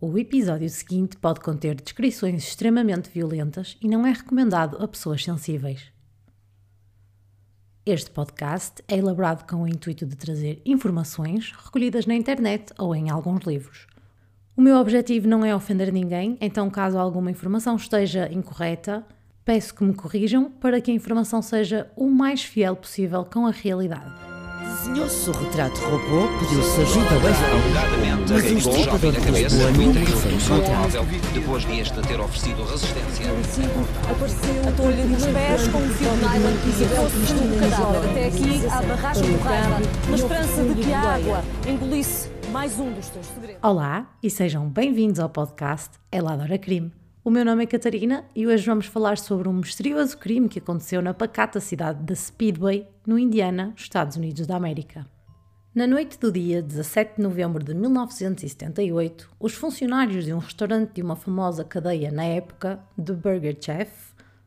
O episódio seguinte pode conter descrições extremamente violentas e não é recomendado a pessoas sensíveis. Este podcast é elaborado com o intuito de trazer informações recolhidas na internet ou em alguns livros. O meu objetivo não é ofender ninguém, então, caso alguma informação esteja incorreta, peço que me corrijam para que a informação seja o mais fiel possível com a realidade. Desenhou-se o retrato robô, pediu-se ajuda ao Alegadamente, mas o estripador de Lisboa nunca foi do encontrado. depois de este ter oferecido resistência. Atolha nos pés com um fio de nylon que isabel-se no cadáver. Até aqui, a barragem do raiva, na esperança de que a água engolisse mais um dos teus segredos. Olá e sejam bem-vindos ao podcast Ela Adora Crime. O meu nome é Catarina e hoje vamos falar sobre um misterioso crime que aconteceu na pacata cidade de Speedway, no Indiana, Estados Unidos da América. Na noite do dia 17 de novembro de 1978, os funcionários de um restaurante de uma famosa cadeia na época, The Burger Chef,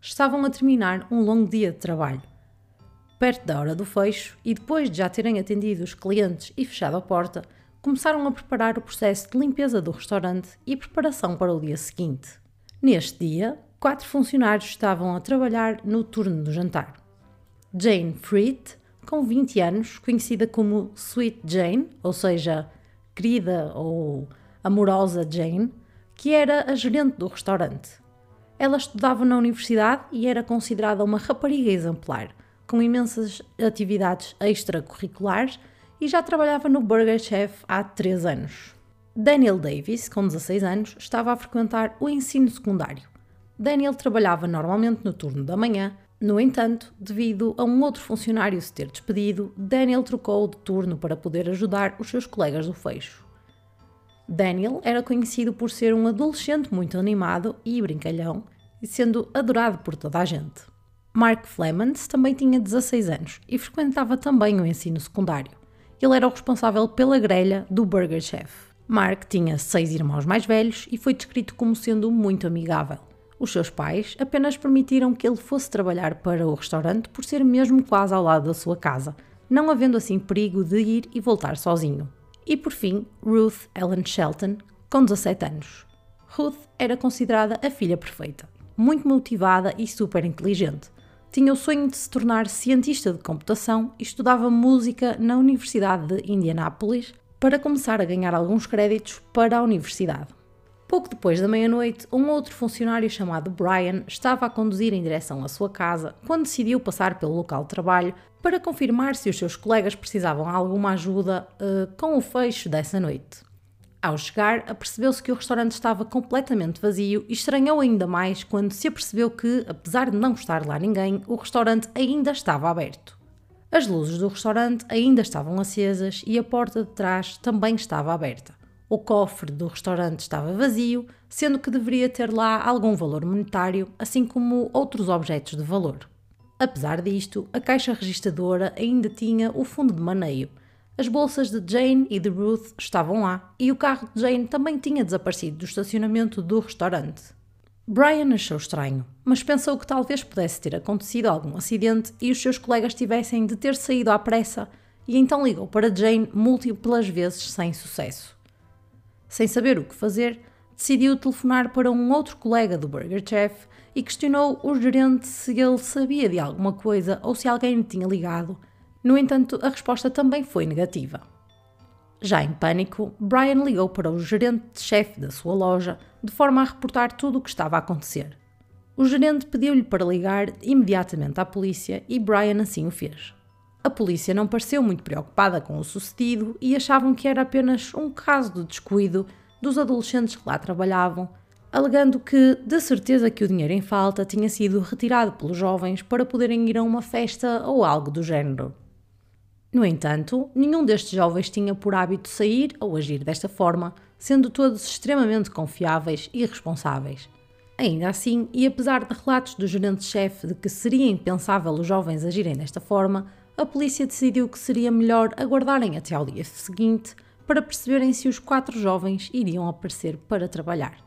estavam a terminar um longo dia de trabalho. Perto da hora do fecho e depois de já terem atendido os clientes e fechado a porta, começaram a preparar o processo de limpeza do restaurante e preparação para o dia seguinte. Neste dia, quatro funcionários estavam a trabalhar no turno do jantar. Jane Freed, com 20 anos, conhecida como Sweet Jane, ou seja, querida ou amorosa Jane, que era a gerente do restaurante. Ela estudava na universidade e era considerada uma rapariga exemplar, com imensas atividades extracurriculares e já trabalhava no Burger Chef há 3 anos. Daniel Davis, com 16 anos, estava a frequentar o ensino secundário. Daniel trabalhava normalmente no turno da manhã, no entanto, devido a um outro funcionário se ter despedido, Daniel trocou de turno para poder ajudar os seus colegas do fecho. Daniel era conhecido por ser um adolescente muito animado e brincalhão, e sendo adorado por toda a gente. Mark Flemons também tinha 16 anos e frequentava também o ensino secundário. Ele era o responsável pela grelha do Burger Chef. Mark tinha seis irmãos mais velhos e foi descrito como sendo muito amigável. Os seus pais apenas permitiram que ele fosse trabalhar para o restaurante por ser mesmo quase ao lado da sua casa, não havendo assim perigo de ir e voltar sozinho. E por fim, Ruth Ellen Shelton, com 17 anos. Ruth era considerada a filha perfeita, muito motivada e super inteligente. Tinha o sonho de se tornar cientista de computação e estudava música na Universidade de Indianápolis para começar a ganhar alguns créditos para a universidade. Pouco depois da meia-noite, um outro funcionário chamado Brian estava a conduzir em direção à sua casa quando decidiu passar pelo local de trabalho para confirmar se os seus colegas precisavam de alguma ajuda uh, com o fecho dessa noite. Ao chegar, apercebeu-se que o restaurante estava completamente vazio e estranhou ainda mais quando se apercebeu que, apesar de não estar lá ninguém, o restaurante ainda estava aberto. As luzes do restaurante ainda estavam acesas e a porta de trás também estava aberta. O cofre do restaurante estava vazio, sendo que deveria ter lá algum valor monetário, assim como outros objetos de valor. Apesar disto, a caixa registradora ainda tinha o fundo de maneio. As bolsas de Jane e de Ruth estavam lá e o carro de Jane também tinha desaparecido do estacionamento do restaurante. Brian achou estranho, mas pensou que talvez pudesse ter acontecido algum acidente e os seus colegas tivessem de ter saído à pressa e então ligou para Jane múltiplas vezes sem sucesso. Sem saber o que fazer, decidiu telefonar para um outro colega do Burger Chef e questionou o gerente se ele sabia de alguma coisa ou se alguém lhe tinha ligado. No entanto, a resposta também foi negativa. Já em pânico, Brian ligou para o gerente-chefe da sua loja de forma a reportar tudo o que estava a acontecer. O gerente pediu-lhe para ligar imediatamente à polícia e Brian assim o fez. A polícia não pareceu muito preocupada com o sucedido e achavam que era apenas um caso de descuido dos adolescentes que lá trabalhavam, alegando que, de certeza, que o dinheiro em falta tinha sido retirado pelos jovens para poderem ir a uma festa ou algo do género. No entanto, nenhum destes jovens tinha por hábito sair ou agir desta forma, sendo todos extremamente confiáveis e responsáveis. Ainda assim, e apesar de relatos do gerente-chefe de que seria impensável os jovens agirem desta forma, a polícia decidiu que seria melhor aguardarem até ao dia seguinte para perceberem se os quatro jovens iriam aparecer para trabalhar.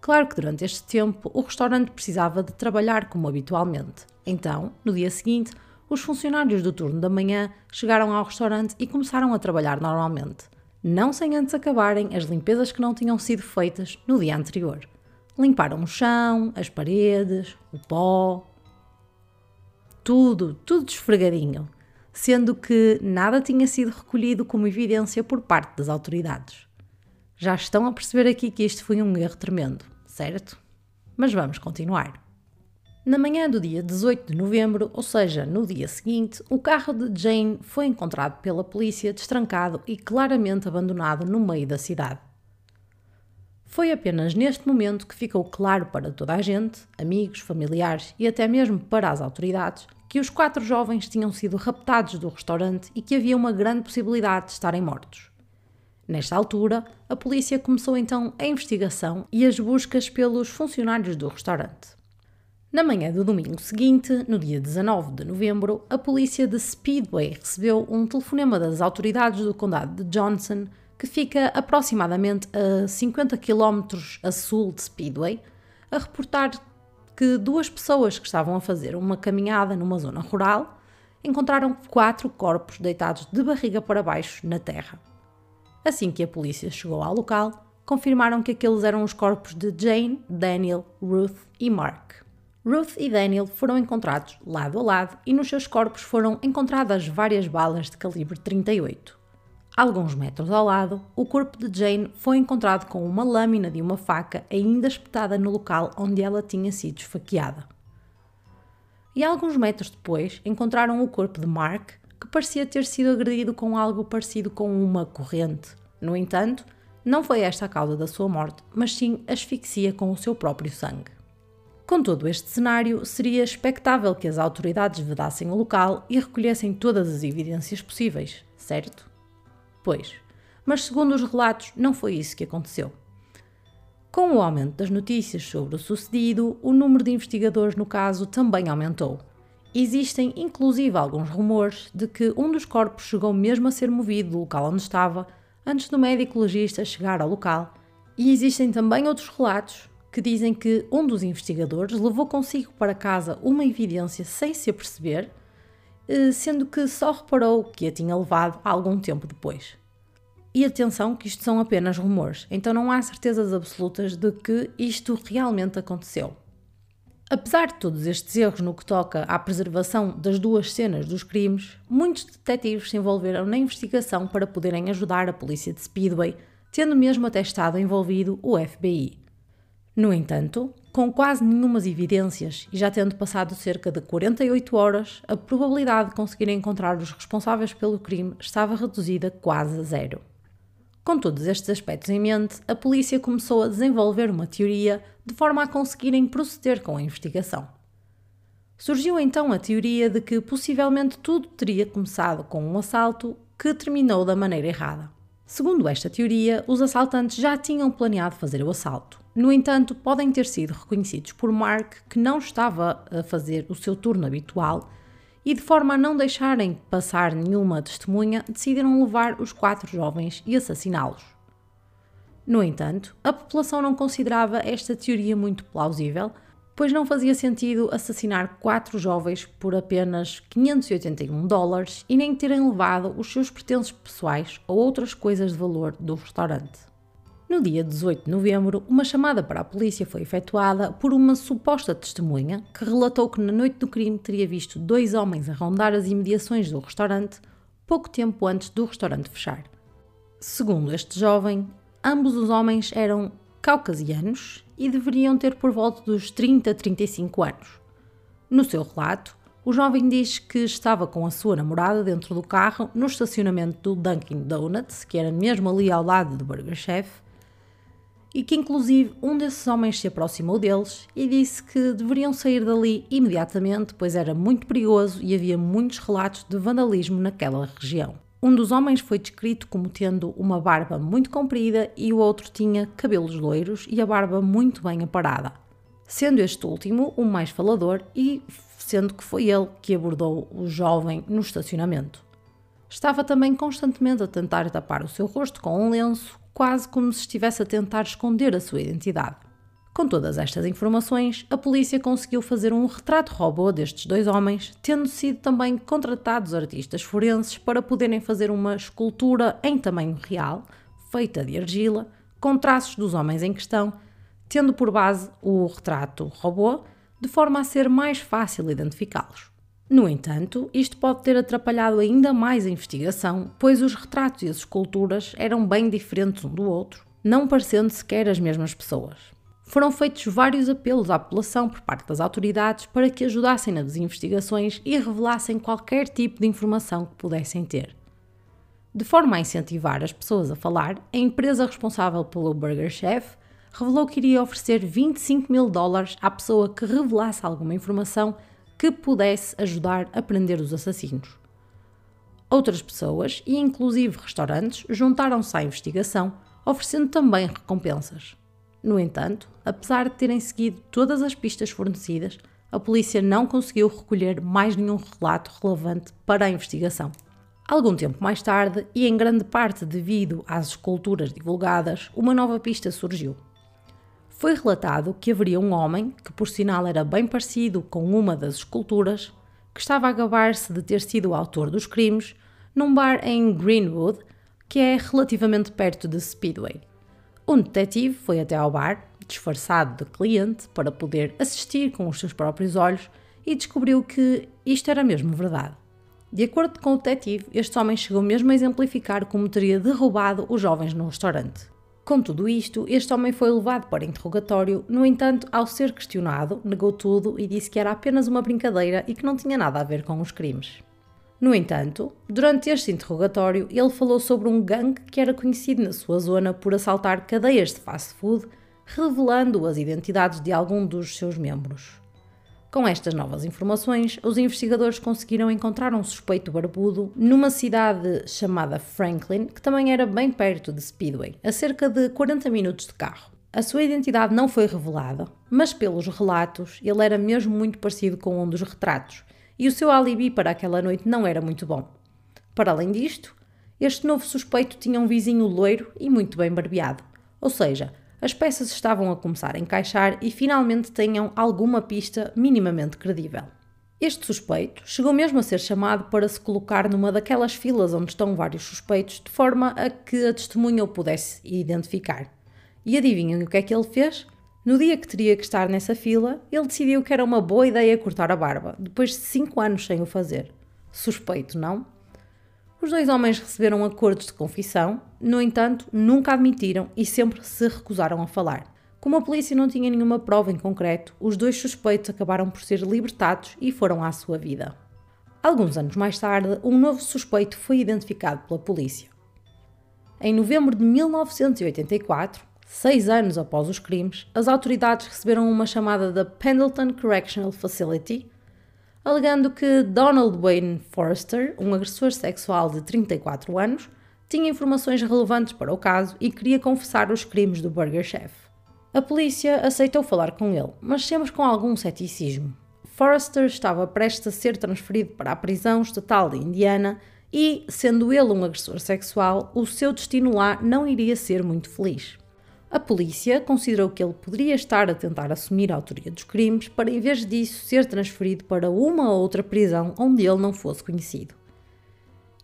Claro que durante este tempo o restaurante precisava de trabalhar como habitualmente. Então, no dia seguinte, os funcionários do turno da manhã chegaram ao restaurante e começaram a trabalhar normalmente. não sem antes acabarem as limpezas que não tinham sido feitas no dia anterior. Limparam o chão, as paredes, o pó, tudo, tudo esfregadinho, sendo que nada tinha sido recolhido como evidência por parte das autoridades. Já estão a perceber aqui que isto foi um erro tremendo, certo? Mas vamos continuar. Na manhã do dia 18 de novembro, ou seja, no dia seguinte, o carro de Jane foi encontrado pela polícia destrancado e claramente abandonado no meio da cidade. Foi apenas neste momento que ficou claro para toda a gente, amigos, familiares e até mesmo para as autoridades, que os quatro jovens tinham sido raptados do restaurante e que havia uma grande possibilidade de estarem mortos. Nesta altura, a polícia começou então a investigação e as buscas pelos funcionários do restaurante. Na manhã do domingo seguinte, no dia 19 de novembro, a polícia de Speedway recebeu um telefonema das autoridades do condado de Johnson, que fica aproximadamente a 50 km a sul de Speedway, a reportar que duas pessoas que estavam a fazer uma caminhada numa zona rural encontraram quatro corpos deitados de barriga para baixo na terra. Assim que a polícia chegou ao local, confirmaram que aqueles eram os corpos de Jane, Daniel, Ruth e Mark. Ruth e Daniel foram encontrados lado a lado e nos seus corpos foram encontradas várias balas de calibre 38. Alguns metros ao lado, o corpo de Jane foi encontrado com uma lâmina de uma faca ainda espetada no local onde ela tinha sido esfaqueada. E alguns metros depois, encontraram o corpo de Mark, que parecia ter sido agredido com algo parecido com uma corrente. No entanto, não foi esta a causa da sua morte, mas sim asfixia com o seu próprio sangue. Com todo este cenário, seria expectável que as autoridades vedassem o local e recolhessem todas as evidências possíveis, certo? Pois, mas segundo os relatos, não foi isso que aconteceu. Com o aumento das notícias sobre o sucedido, o número de investigadores no caso também aumentou. Existem inclusive alguns rumores de que um dos corpos chegou mesmo a ser movido do local onde estava antes do médico legista chegar ao local, e existem também outros relatos que dizem que um dos investigadores levou consigo para casa uma evidência sem se aperceber, sendo que só reparou que a tinha levado algum tempo depois. E atenção que isto são apenas rumores, então não há certezas absolutas de que isto realmente aconteceu. Apesar de todos estes erros no que toca à preservação das duas cenas dos crimes, muitos detetives se envolveram na investigação para poderem ajudar a polícia de Speedway, tendo mesmo até estado envolvido o FBI. No entanto, com quase nenhumas evidências e já tendo passado cerca de 48 horas, a probabilidade de conseguir encontrar os responsáveis pelo crime estava reduzida quase a zero. Com todos estes aspectos em mente, a polícia começou a desenvolver uma teoria de forma a conseguirem proceder com a investigação. Surgiu então a teoria de que possivelmente tudo teria começado com um assalto que terminou da maneira errada. Segundo esta teoria, os assaltantes já tinham planeado fazer o assalto. No entanto, podem ter sido reconhecidos por Mark, que não estava a fazer o seu turno habitual, e de forma a não deixarem passar nenhuma testemunha, decidiram levar os quatro jovens e assassiná-los. No entanto, a população não considerava esta teoria muito plausível, pois não fazia sentido assassinar quatro jovens por apenas 581 dólares e nem terem levado os seus pertences pessoais ou outras coisas de valor do restaurante. No dia 18 de novembro, uma chamada para a polícia foi efetuada por uma suposta testemunha que relatou que na noite do crime teria visto dois homens a rondar as imediações do restaurante pouco tempo antes do restaurante fechar. Segundo este jovem, ambos os homens eram caucasianos e deveriam ter por volta dos 30 a 35 anos. No seu relato, o jovem diz que estava com a sua namorada dentro do carro no estacionamento do Dunkin' Donuts, que era mesmo ali ao lado do Burger Chef, e que inclusive um desses homens se aproximou deles e disse que deveriam sair dali imediatamente, pois era muito perigoso e havia muitos relatos de vandalismo naquela região. Um dos homens foi descrito como tendo uma barba muito comprida e o outro tinha cabelos loiros e a barba muito bem aparada, sendo este último o mais falador e sendo que foi ele que abordou o jovem no estacionamento. Estava também constantemente a tentar tapar o seu rosto com um lenço, quase como se estivesse a tentar esconder a sua identidade. Com todas estas informações, a polícia conseguiu fazer um retrato robô destes dois homens, tendo sido também contratados artistas forenses para poderem fazer uma escultura em tamanho real, feita de argila, com traços dos homens em questão, tendo por base o retrato robô, de forma a ser mais fácil identificá-los. No entanto, isto pode ter atrapalhado ainda mais a investigação, pois os retratos e as esculturas eram bem diferentes um do outro, não parecendo sequer as mesmas pessoas foram feitos vários apelos à população por parte das autoridades para que ajudassem nas investigações e revelassem qualquer tipo de informação que pudessem ter. De forma a incentivar as pessoas a falar, a empresa responsável pelo Burger Chef revelou que iria oferecer 25 mil dólares à pessoa que revelasse alguma informação que pudesse ajudar a prender os assassinos. Outras pessoas, e inclusive restaurantes, juntaram-se à investigação, oferecendo também recompensas. No entanto, apesar de terem seguido todas as pistas fornecidas, a polícia não conseguiu recolher mais nenhum relato relevante para a investigação. Algum tempo mais tarde, e em grande parte devido às esculturas divulgadas, uma nova pista surgiu. Foi relatado que haveria um homem, que por sinal era bem parecido com uma das esculturas, que estava a gabar-se de ter sido o autor dos crimes, num bar em Greenwood, que é relativamente perto de Speedway. Um detetive foi até ao bar, disfarçado de cliente, para poder assistir com os seus próprios olhos e descobriu que isto era mesmo verdade. De acordo com o detetive, este homem chegou mesmo a exemplificar como teria derrubado os jovens no restaurante. Com tudo isto, este homem foi levado para interrogatório, no entanto, ao ser questionado, negou tudo e disse que era apenas uma brincadeira e que não tinha nada a ver com os crimes. No entanto, durante este interrogatório, ele falou sobre um gangue que era conhecido na sua zona por assaltar cadeias de fast food, revelando as identidades de algum dos seus membros. Com estas novas informações, os investigadores conseguiram encontrar um suspeito barbudo numa cidade chamada Franklin, que também era bem perto de Speedway, a cerca de 40 minutos de carro. A sua identidade não foi revelada, mas pelos relatos, ele era mesmo muito parecido com um dos retratos, e o seu alibi para aquela noite não era muito bom. Para além disto, este novo suspeito tinha um vizinho loiro e muito bem barbeado, ou seja, as peças estavam a começar a encaixar e finalmente tenham alguma pista minimamente credível. Este suspeito chegou mesmo a ser chamado para se colocar numa daquelas filas onde estão vários suspeitos, de forma a que a testemunha o pudesse identificar. E adivinham o que é que ele fez? No dia que teria que estar nessa fila, ele decidiu que era uma boa ideia cortar a barba, depois de cinco anos sem o fazer. Suspeito, não? Os dois homens receberam acordos de confissão, no entanto, nunca admitiram e sempre se recusaram a falar. Como a polícia não tinha nenhuma prova em concreto, os dois suspeitos acabaram por ser libertados e foram à sua vida. Alguns anos mais tarde, um novo suspeito foi identificado pela polícia. Em novembro de 1984, Seis anos após os crimes, as autoridades receberam uma chamada da Pendleton Correctional Facility, alegando que Donald Wayne Forrester, um agressor sexual de 34 anos, tinha informações relevantes para o caso e queria confessar os crimes do Burger Chef. A polícia aceitou falar com ele, mas sempre com algum ceticismo. Forrester estava prestes a ser transferido para a prisão estatal de Indiana e, sendo ele um agressor sexual, o seu destino lá não iria ser muito feliz. A polícia considerou que ele poderia estar a tentar assumir a autoria dos crimes para, em vez disso, ser transferido para uma ou outra prisão onde ele não fosse conhecido.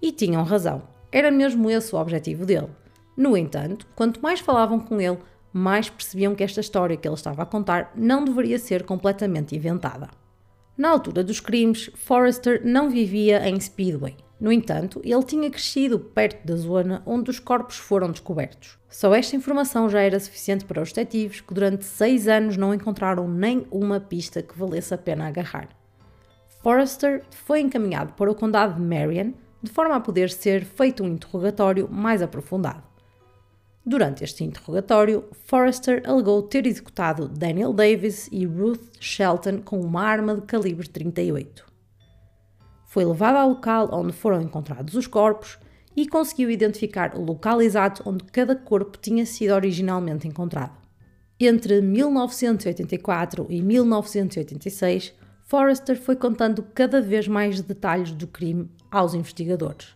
E tinham razão, era mesmo esse o objetivo dele. No entanto, quanto mais falavam com ele, mais percebiam que esta história que ele estava a contar não deveria ser completamente inventada. Na altura dos crimes, Forrester não vivia em Speedway, no entanto, ele tinha crescido perto da zona onde os corpos foram descobertos. Só esta informação já era suficiente para os detetives, que durante seis anos não encontraram nem uma pista que valesse a pena agarrar. Forrester foi encaminhado para o condado de Marion, de forma a poder ser feito um interrogatório mais aprofundado. Durante este interrogatório, Forrester alegou ter executado Daniel Davis e Ruth Shelton com uma arma de calibre 38 foi levado ao local onde foram encontrados os corpos e conseguiu identificar o local exato onde cada corpo tinha sido originalmente encontrado. Entre 1984 e 1986, Forrester foi contando cada vez mais detalhes do crime aos investigadores.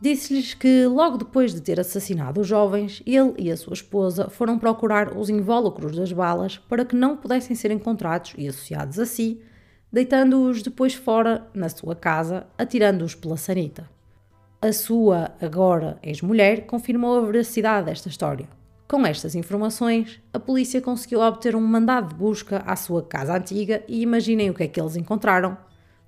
Disse-lhes que, logo depois de ter assassinado os jovens, ele e a sua esposa foram procurar os invólucros das balas para que não pudessem ser encontrados e associados a si, deitando-os depois fora na sua casa, atirando-os pela sanita. A sua, agora ex-mulher, confirmou a veracidade desta história. Com estas informações, a polícia conseguiu obter um mandado de busca à sua casa antiga e imaginem o que é que eles encontraram.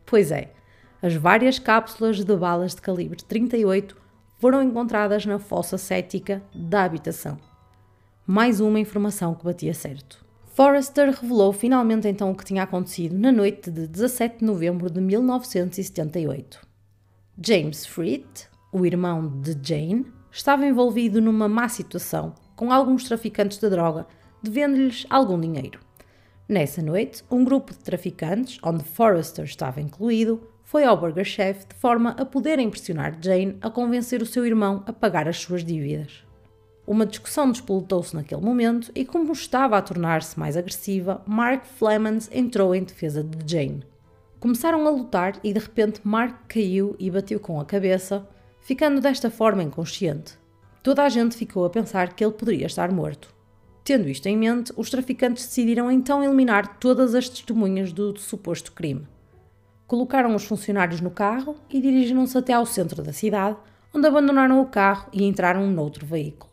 Pois é, as várias cápsulas de balas de calibre 38 foram encontradas na fossa cética da habitação. Mais uma informação que batia certo. Forrester revelou finalmente então o que tinha acontecido na noite de 17 de novembro de 1978. James Freed, o irmão de Jane, estava envolvido numa má situação com alguns traficantes de droga, devendo-lhes algum dinheiro. Nessa noite, um grupo de traficantes, onde Forrester estava incluído, foi ao Burger Chef de forma a poder impressionar Jane a convencer o seu irmão a pagar as suas dívidas. Uma discussão despolutou-se naquele momento e, como estava a tornar-se mais agressiva, Mark Flemons entrou em defesa de Jane. Começaram a lutar e de repente Mark caiu e bateu com a cabeça, ficando desta forma inconsciente. Toda a gente ficou a pensar que ele poderia estar morto. Tendo isto em mente, os traficantes decidiram então eliminar todas as testemunhas do suposto crime colocaram os funcionários no carro e dirigiram-se até ao centro da cidade, onde abandonaram o carro e entraram noutro veículo.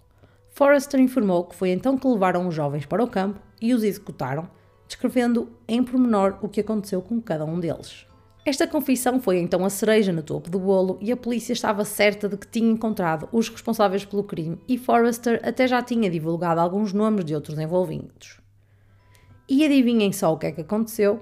Forrester informou que foi então que levaram os jovens para o campo e os executaram, descrevendo em pormenor o que aconteceu com cada um deles. Esta confissão foi então a cereja no topo do bolo e a polícia estava certa de que tinha encontrado os responsáveis pelo crime e Forrester até já tinha divulgado alguns nomes de outros envolvidos. E adivinhem só o que é que aconteceu?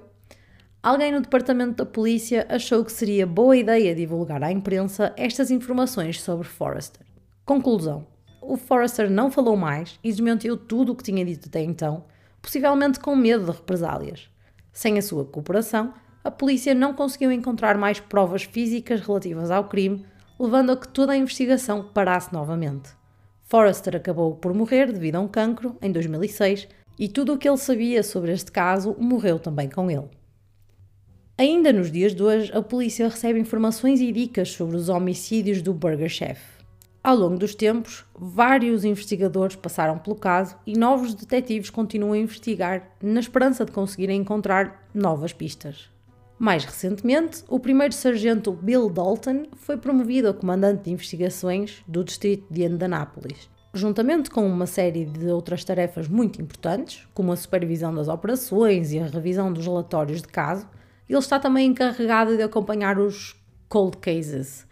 Alguém no departamento da polícia achou que seria boa ideia divulgar à imprensa estas informações sobre Forrester. Conclusão: o Forrester não falou mais e desmentiu tudo o que tinha dito até então, possivelmente com medo de represálias. Sem a sua cooperação, a polícia não conseguiu encontrar mais provas físicas relativas ao crime, levando a que toda a investigação parasse novamente. Forrester acabou por morrer devido a um cancro em 2006 e tudo o que ele sabia sobre este caso morreu também com ele. Ainda nos dias de hoje, a polícia recebe informações e dicas sobre os homicídios do Burger Chef. Ao longo dos tempos, vários investigadores passaram pelo caso e novos detetives continuam a investigar na esperança de conseguirem encontrar novas pistas. Mais recentemente, o primeiro sargento Bill Dalton foi promovido a comandante de investigações do distrito de Indianápolis, juntamente com uma série de outras tarefas muito importantes, como a supervisão das operações e a revisão dos relatórios de caso ele está também encarregado de acompanhar os cold cases,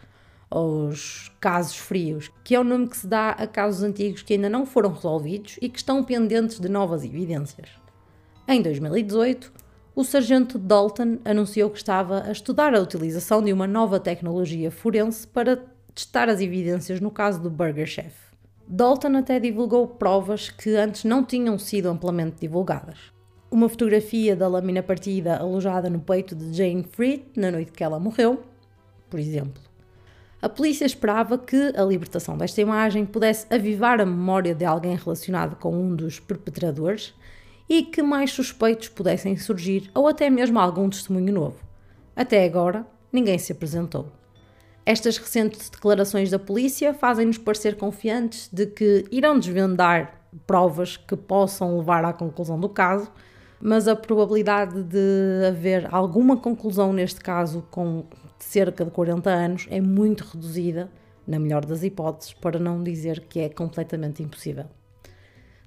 os casos frios, que é o nome que se dá a casos antigos que ainda não foram resolvidos e que estão pendentes de novas evidências. Em 2018, o sargento Dalton anunciou que estava a estudar a utilização de uma nova tecnologia forense para testar as evidências no caso do Burger Chef. Dalton até divulgou provas que antes não tinham sido amplamente divulgadas uma fotografia da lâmina partida alojada no peito de Jane Freed na noite que ela morreu, por exemplo. A polícia esperava que a libertação desta imagem pudesse avivar a memória de alguém relacionado com um dos perpetradores e que mais suspeitos pudessem surgir ou até mesmo algum testemunho novo. Até agora, ninguém se apresentou. Estas recentes declarações da polícia fazem-nos parecer confiantes de que irão desvendar provas que possam levar à conclusão do caso mas a probabilidade de haver alguma conclusão neste caso com cerca de 40 anos é muito reduzida, na melhor das hipóteses, para não dizer que é completamente impossível.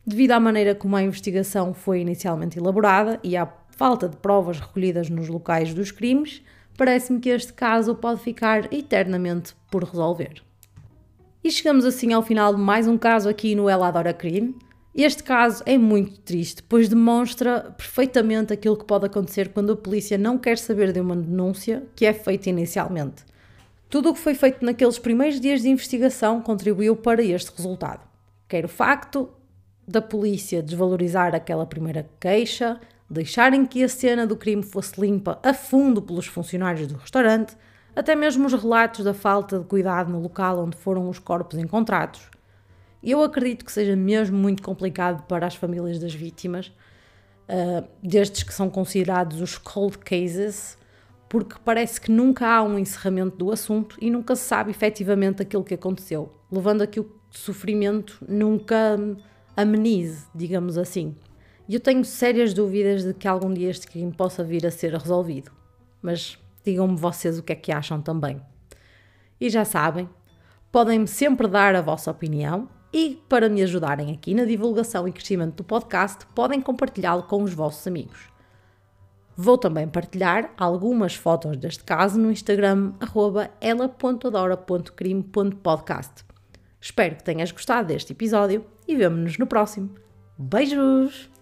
Devido à maneira como a investigação foi inicialmente elaborada e à falta de provas recolhidas nos locais dos crimes, parece-me que este caso pode ficar eternamente por resolver. E chegamos assim ao final de mais um caso aqui no Ela Adora Crime. Este caso é muito triste, pois demonstra perfeitamente aquilo que pode acontecer quando a polícia não quer saber de uma denúncia que é feita inicialmente. Tudo o que foi feito naqueles primeiros dias de investigação contribuiu para este resultado. Quer o facto da polícia desvalorizar aquela primeira queixa, deixarem que a cena do crime fosse limpa a fundo pelos funcionários do restaurante, até mesmo os relatos da falta de cuidado no local onde foram os corpos encontrados eu acredito que seja mesmo muito complicado para as famílias das vítimas, uh, destes que são considerados os cold cases, porque parece que nunca há um encerramento do assunto e nunca se sabe efetivamente aquilo que aconteceu, levando a que o sofrimento nunca amenize, digamos assim. E eu tenho sérias dúvidas de que algum dia este crime possa vir a ser resolvido. Mas digam-me vocês o que é que acham também. E já sabem, podem-me sempre dar a vossa opinião e, para me ajudarem aqui na divulgação e crescimento do podcast, podem compartilhá-lo com os vossos amigos. Vou também partilhar algumas fotos deste caso no Instagram ela.adora.crime.podcast. Espero que tenhas gostado deste episódio e vemo-nos no próximo. Beijos!